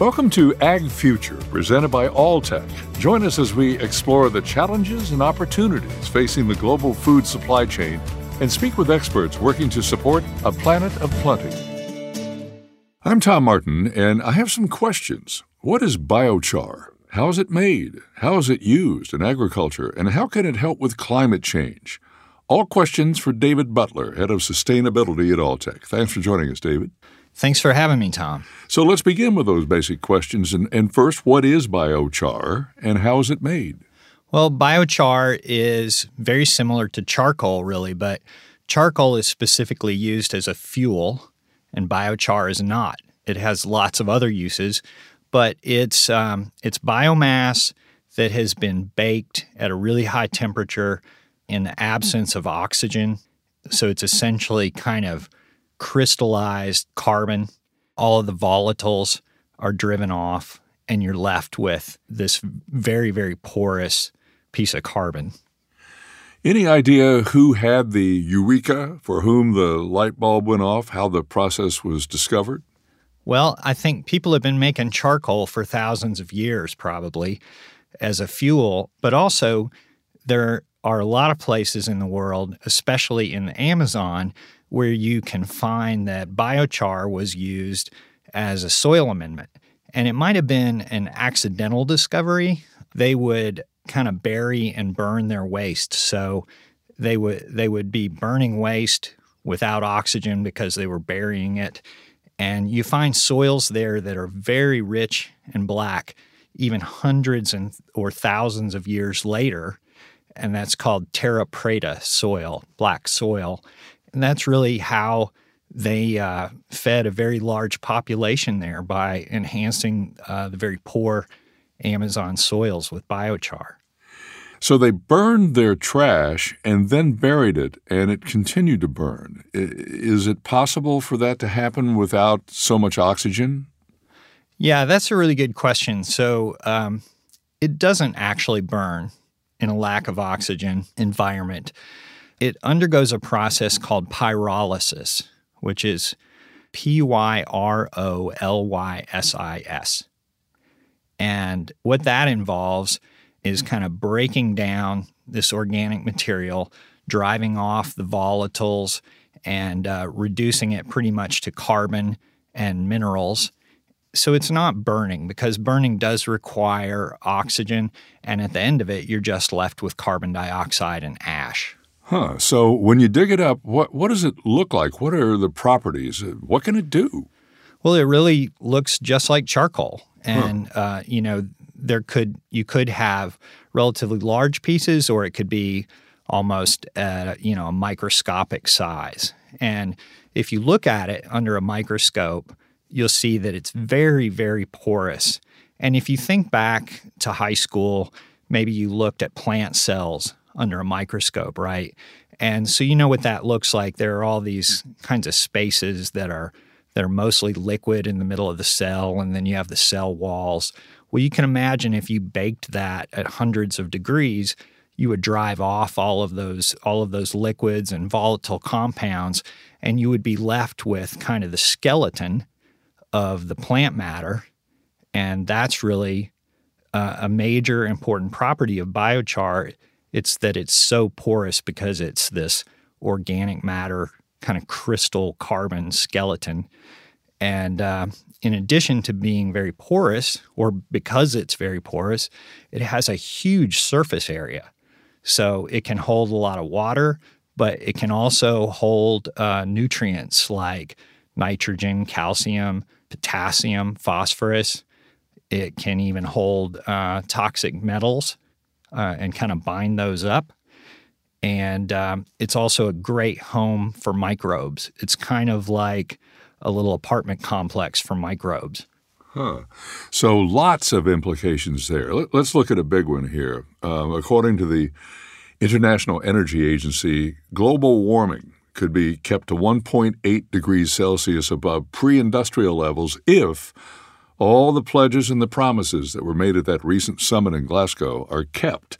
Welcome to Ag Future, presented by Alltech. Join us as we explore the challenges and opportunities facing the global food supply chain and speak with experts working to support a planet of plenty. I'm Tom Martin, and I have some questions. What is biochar? How is it made? How is it used in agriculture? And how can it help with climate change? All questions for David Butler, Head of Sustainability at Alltech. Thanks for joining us, David. Thanks for having me, Tom. So let's begin with those basic questions. And, and first, what is biochar and how is it made? Well, biochar is very similar to charcoal, really, but charcoal is specifically used as a fuel, and biochar is not. It has lots of other uses, but it's um, it's biomass that has been baked at a really high temperature in the absence of oxygen. So it's essentially kind of crystallized carbon. All of the volatiles are driven off, and you're left with this very, very porous piece of carbon. Any idea who had the eureka for whom the light bulb went off, how the process was discovered? Well, I think people have been making charcoal for thousands of years, probably, as a fuel, but also there are a lot of places in the world, especially in the Amazon, where you can find that biochar was used as a soil amendment. And it might have been an accidental discovery. They would kind of bury and burn their waste. So they would they would be burning waste without oxygen because they were burying it. And you find soils there that are very rich and black, even hundreds and or thousands of years later. And that's called terra preta soil, black soil. And that's really how they uh, fed a very large population there by enhancing uh, the very poor Amazon soils with biochar. So they burned their trash and then buried it, and it continued to burn. Is it possible for that to happen without so much oxygen? Yeah, that's a really good question. So um, it doesn't actually burn in a lack of oxygen environment. It undergoes a process called pyrolysis, which is P Y R O L Y S I S. And what that involves is kind of breaking down this organic material, driving off the volatiles, and uh, reducing it pretty much to carbon and minerals. So it's not burning because burning does require oxygen. And at the end of it, you're just left with carbon dioxide and ash. Huh. So when you dig it up, what, what does it look like? What are the properties? What can it do? Well, it really looks just like charcoal. And, huh. uh, you know, there could you could have relatively large pieces, or it could be almost at you know a microscopic size. And if you look at it under a microscope, you'll see that it's very very porous. And if you think back to high school, maybe you looked at plant cells under a microscope, right? And so you know what that looks like. There are all these kinds of spaces that are that are mostly liquid in the middle of the cell, and then you have the cell walls. Well, you can imagine if you baked that at hundreds of degrees, you would drive off all of those all of those liquids and volatile compounds, and you would be left with kind of the skeleton of the plant matter, and that's really uh, a major important property of biochar. It's that it's so porous because it's this organic matter kind of crystal carbon skeleton. And uh, in addition to being very porous, or because it's very porous, it has a huge surface area. So it can hold a lot of water, but it can also hold uh, nutrients like nitrogen, calcium, potassium, phosphorus. It can even hold uh, toxic metals uh, and kind of bind those up. And um, it's also a great home for microbes. It's kind of like a little apartment complex for microbes. Huh. So lots of implications there. Let's look at a big one here. Um, according to the International Energy Agency, global warming could be kept to 1.8 degrees Celsius above pre industrial levels if All the pledges and the promises that were made at that recent summit in Glasgow are kept.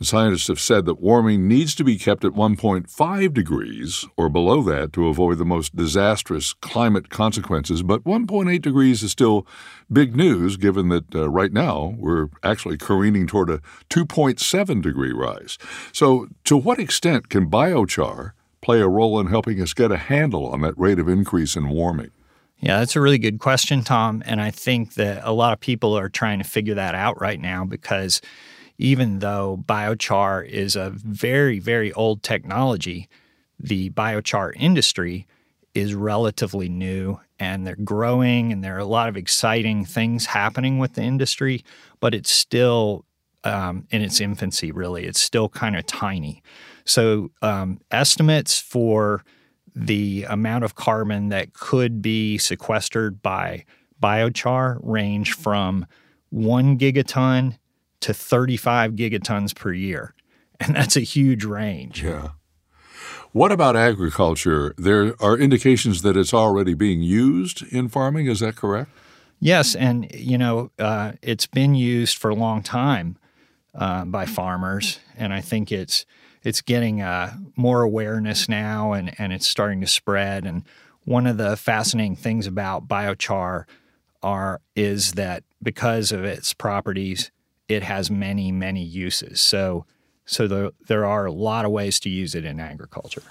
And scientists have said that warming needs to be kept at 1.5 degrees or below that to avoid the most disastrous climate consequences. But 1.8 degrees is still big news given that uh, right now we're actually careening toward a 2.7 degree rise. So, to what extent can biochar play a role in helping us get a handle on that rate of increase in warming? Yeah, that's a really good question, Tom. And I think that a lot of people are trying to figure that out right now because even though biochar is a very, very old technology, the biochar industry is relatively new and they're growing and there are a lot of exciting things happening with the industry, but it's still um, in its infancy, really. It's still kind of tiny. So, um, estimates for the amount of carbon that could be sequestered by biochar range from one gigaton to 35 gigatons per year. And that's a huge range. Yeah. What about agriculture? There are indications that it's already being used in farming. Is that correct? Yes. And, you know, uh, it's been used for a long time uh, by farmers. And I think it's it's getting uh, more awareness now and, and it's starting to spread. And one of the fascinating things about biochar are is that because of its properties, it has many, many uses. So so there, there are a lot of ways to use it in agriculture.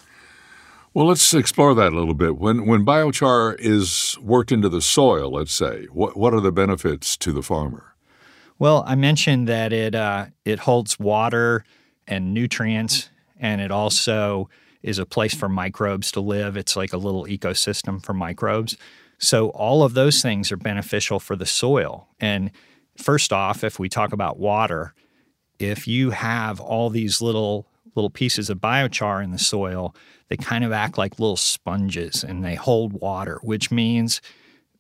Well, let's explore that a little bit. When when biochar is worked into the soil, let's say, what what are the benefits to the farmer? Well, I mentioned that it uh, it holds water and nutrients, and it also is a place for microbes to live. It's like a little ecosystem for microbes. So all of those things are beneficial for the soil. And first off, if we talk about water, if you have all these little little pieces of biochar in the soil, they kind of act like little sponges and they hold water, which means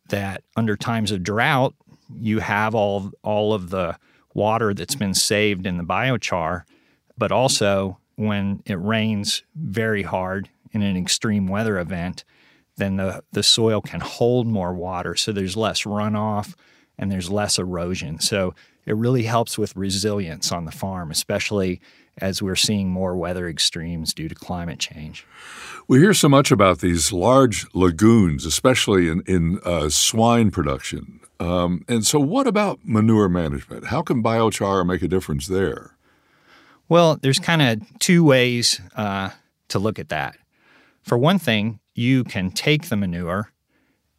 that under times of drought, you have all all of the water that's been saved in the biochar but also when it rains very hard in an extreme weather event, then the, the soil can hold more water. So there's less runoff and there's less erosion. So it really helps with resilience on the farm, especially as we're seeing more weather extremes due to climate change. We hear so much about these large lagoons, especially in, in uh, swine production. Um, and so, what about manure management? How can biochar make a difference there? Well, there's kind of two ways uh, to look at that. For one thing, you can take the manure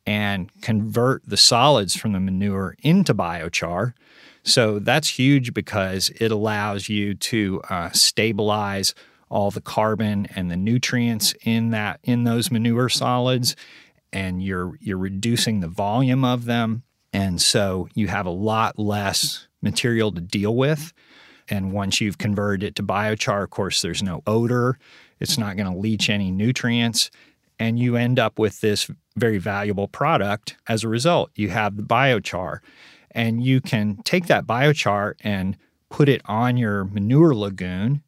and convert the solids from the manure into biochar. So that's huge because it allows you to uh, stabilize all the carbon and the nutrients in that in those manure solids, and you're you're reducing the volume of them, and so you have a lot less material to deal with. And once you've converted it to biochar, of course, there's no odor. It's not going to leach any nutrients. And you end up with this very valuable product as a result. You have the biochar. And you can take that biochar and put it on your manure lagoon.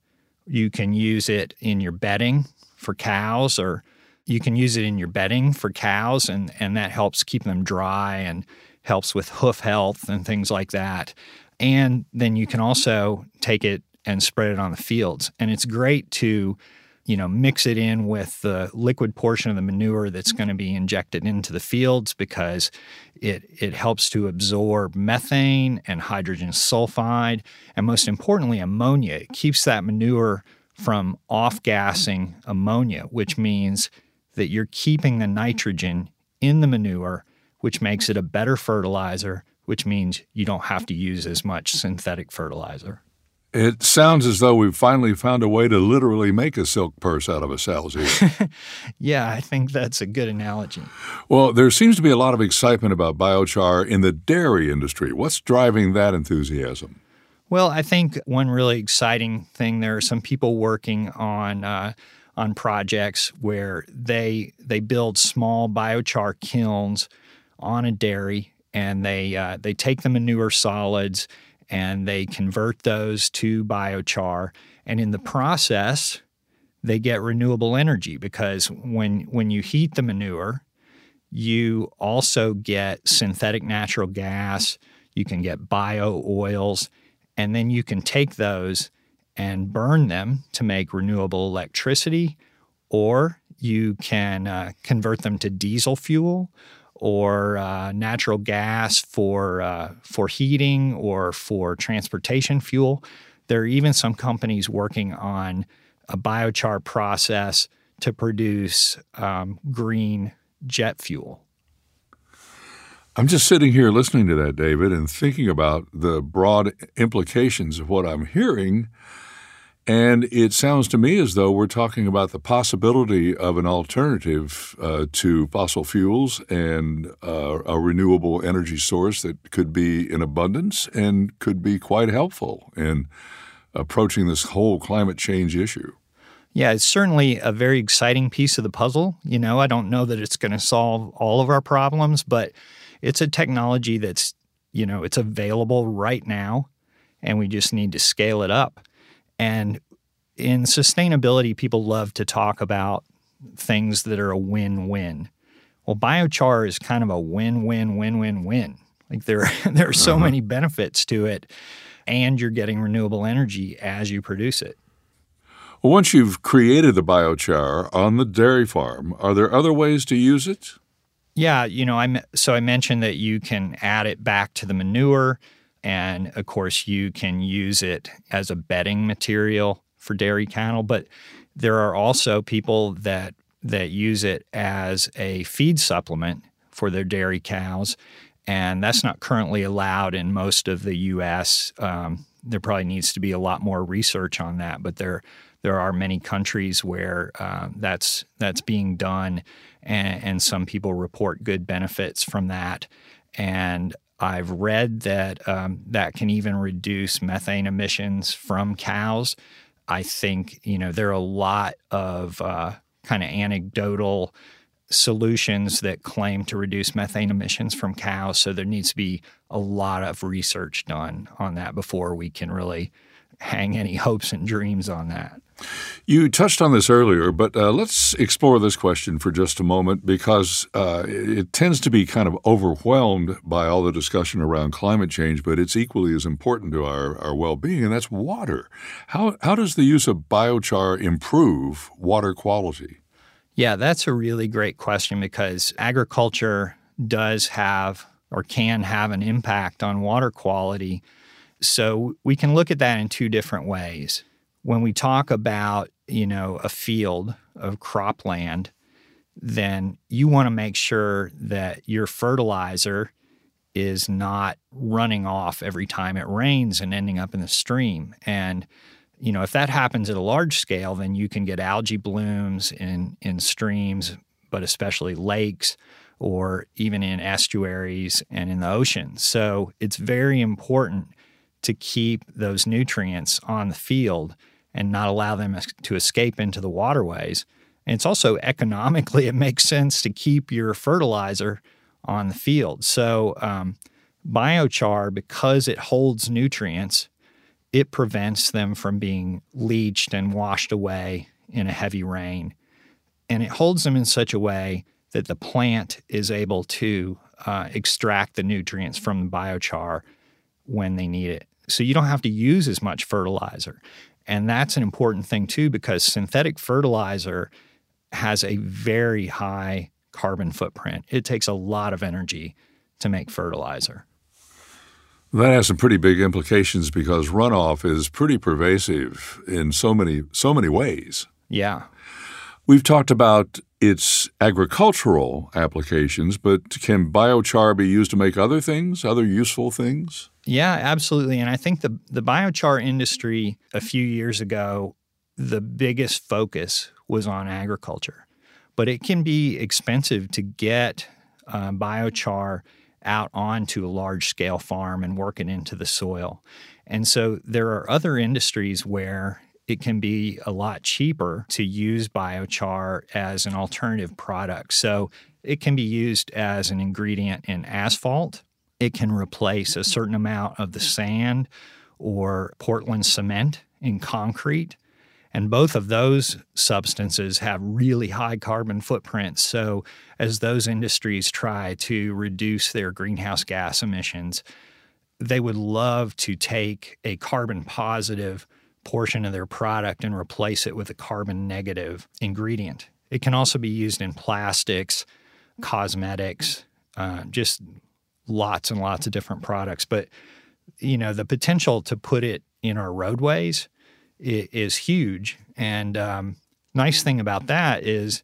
You can use it in your bedding for cows, or you can use it in your bedding for cows, and, and that helps keep them dry and helps with hoof health and things like that. And then you can also take it and spread it on the fields. And it's great to, you know, mix it in with the liquid portion of the manure that's mm-hmm. going to be injected into the fields because it it helps to absorb methane and hydrogen sulfide and most importantly ammonia. It keeps that manure from off-gassing ammonia, which means that you're keeping the nitrogen in the manure, which makes it a better fertilizer which means you don't have to use as much synthetic fertilizer. It sounds as though we've finally found a way to literally make a silk purse out of a sow's ear. yeah, I think that's a good analogy. Well, there seems to be a lot of excitement about biochar in the dairy industry. What's driving that enthusiasm? Well, I think one really exciting thing there are some people working on uh, on projects where they they build small biochar kilns on a dairy and they uh, they take the manure solids and they convert those to biochar, and in the process, they get renewable energy because when when you heat the manure, You also get synthetic natural gas, you can get bio oils, and then you can take those and burn them to make renewable electricity, or you can uh, convert them to diesel fuel or uh, natural gas for uh, for heating or for transportation fuel. There are even some companies working on a biochar process to produce um, green jet fuel. I'm just sitting here listening to that, David, and thinking about the broad implications of what I'm hearing. And it sounds to me as though we're talking about the possibility of an alternative uh, to fossil fuels and uh, a renewable energy source that could be in abundance and could be quite helpful in approaching this whole climate change issue. Yeah, it's certainly a very exciting piece of the puzzle. You know, I don't know that it's going to solve all of our problems, but it's a technology that's, you know, it's available right now and we just need to scale it up. And in sustainability, people love to talk about things that are a win-win. Well, biochar is kind of a win-win-win-win-win. Like there, there are so uh-huh. many benefits to it, and you're getting renewable energy as you produce it. Well, once you've created the biochar on the dairy farm, are there other ways to use it? Yeah, you know, I so I mentioned that you can add it back to the manure, and of course you can use it as a bedding material for dairy cattle. But there are also people that that use it as a feed supplement for their dairy cows, and that's not currently allowed in most of the U.S. Um, there probably needs to be a lot more research on that, but there there are many countries where uh, that's that's being done, and, and, some people report good benefits from that. And I've read that um, that can even reduce methane emissions from cows. I think you know there are a lot of uh, kind of anecdotal solutions that claim to reduce methane emissions from cows. So there needs to be a lot of research done on that before we can really hang any hopes and dreams on that. You touched on this earlier, but uh, let's explore this question for just a moment because uh, it tends to be kind of overwhelmed by all the discussion around climate change, but it's equally as important to our, our well being, and that's water. How, how does the use of biochar improve water quality? Yeah, that's a really great question because agriculture does have or can have an impact on water quality. So we can look at that in two different ways when we talk about, you know, a field of cropland, then you want to make sure that your fertilizer is not running off every time it rains and ending up in the stream. And you know, if that happens at a large scale, then you can get algae blooms in in streams, but especially lakes or even in estuaries and in the ocean. So it's very important to keep those nutrients on the field and not allow them to escape into the waterways. And it's also economically, it makes sense to keep your fertilizer on the field. So, um, biochar, because it holds nutrients, it prevents them from being leached and washed away in a heavy rain. And it holds them in such a way that the plant is able to uh, extract the nutrients from the biochar when they need it. So you don't have to use as much fertilizer. And that's an important thing too, because synthetic fertilizer has a very high carbon footprint. It takes a lot of energy to make fertilizer. That has some pretty big implications because runoff is pretty pervasive in so many so many ways. Yeah. We've talked about its agricultural applications, but can biochar be used to make other things, other useful things? Yeah, absolutely. And I think the the biochar industry a few years ago, the biggest focus was on agriculture, but it can be expensive to get uh, biochar out onto a large scale farm and work it into the soil. And so there are other industries where it can be a lot cheaper to use biochar as an alternative product. So it can be used as an ingredient in asphalt it can replace a certain amount of the sand or Portland cement in concrete. And both of those substances have really high carbon footprints. So, as those industries try to reduce their greenhouse gas emissions, they would love to take a carbon positive portion of their product and replace it with a carbon negative ingredient. It can also be used in plastics, cosmetics, uh, just lots and lots of different products. But you know, the potential to put it in our roadways is, huge. And um, nice thing about that is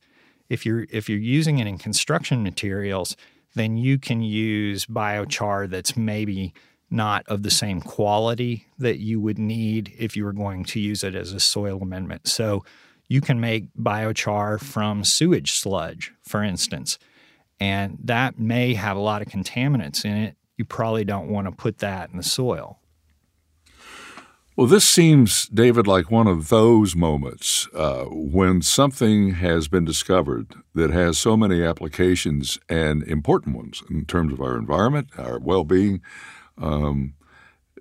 if you're if you're using it in construction materials, then you can use biochar that's maybe not of the same quality that you would need if you were going to use it as a soil amendment. So you can make biochar from sewage sludge, for instance, and that may have a lot of contaminants in it. You probably don't want to put that in the soil. Well, this seems, David, like one of those moments uh, when something has been discovered that has so many applications and important ones in terms of our environment, our well being. Um,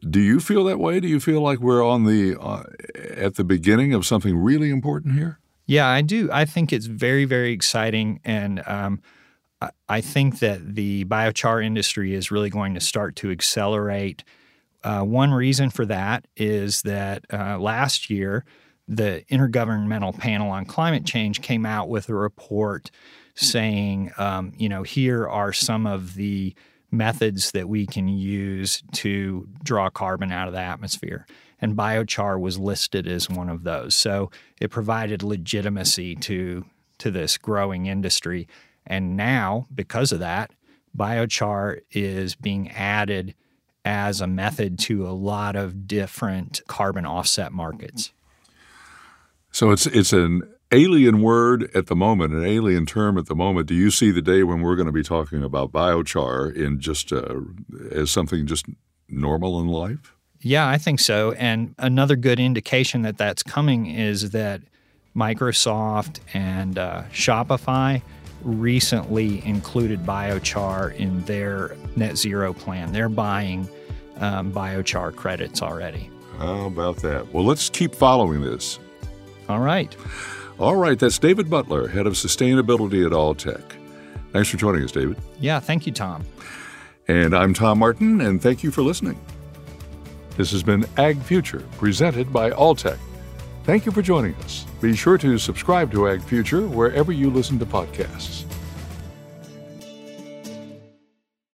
do you feel that way? Do you feel like we're on the uh, at the beginning of something really important here? Yeah, I do. I think it's very, very exciting, and um, I think that the biochar industry is really going to start to accelerate. Uh, one reason for that is that uh, last year, the Intergovernmental Panel on Climate Change came out with a report saying, um, you know, here are some of the methods that we can use to draw carbon out of the atmosphere. And biochar was listed as one of those. So it provided legitimacy to, to this growing industry. And now, because of that, biochar is being added as a method to a lot of different carbon offset markets. So it's it's an alien word at the moment, an alien term at the moment. Do you see the day when we're going to be talking about biochar in just uh, as something just normal in life? Yeah, I think so. And another good indication that that's coming is that Microsoft and uh, Shopify recently included biochar in their net zero plan. They're buying um, biochar credits already. How about that? Well, let's keep following this. All right. All right, that's David Butler, head of sustainability at Alltech. Thanks for joining us, David. Yeah, thank you, Tom. And I'm Tom Martin, and thank you for listening. This has been Ag Future, presented by Alltech. Thank you for joining us. Be sure to subscribe to Ag Future wherever you listen to podcasts.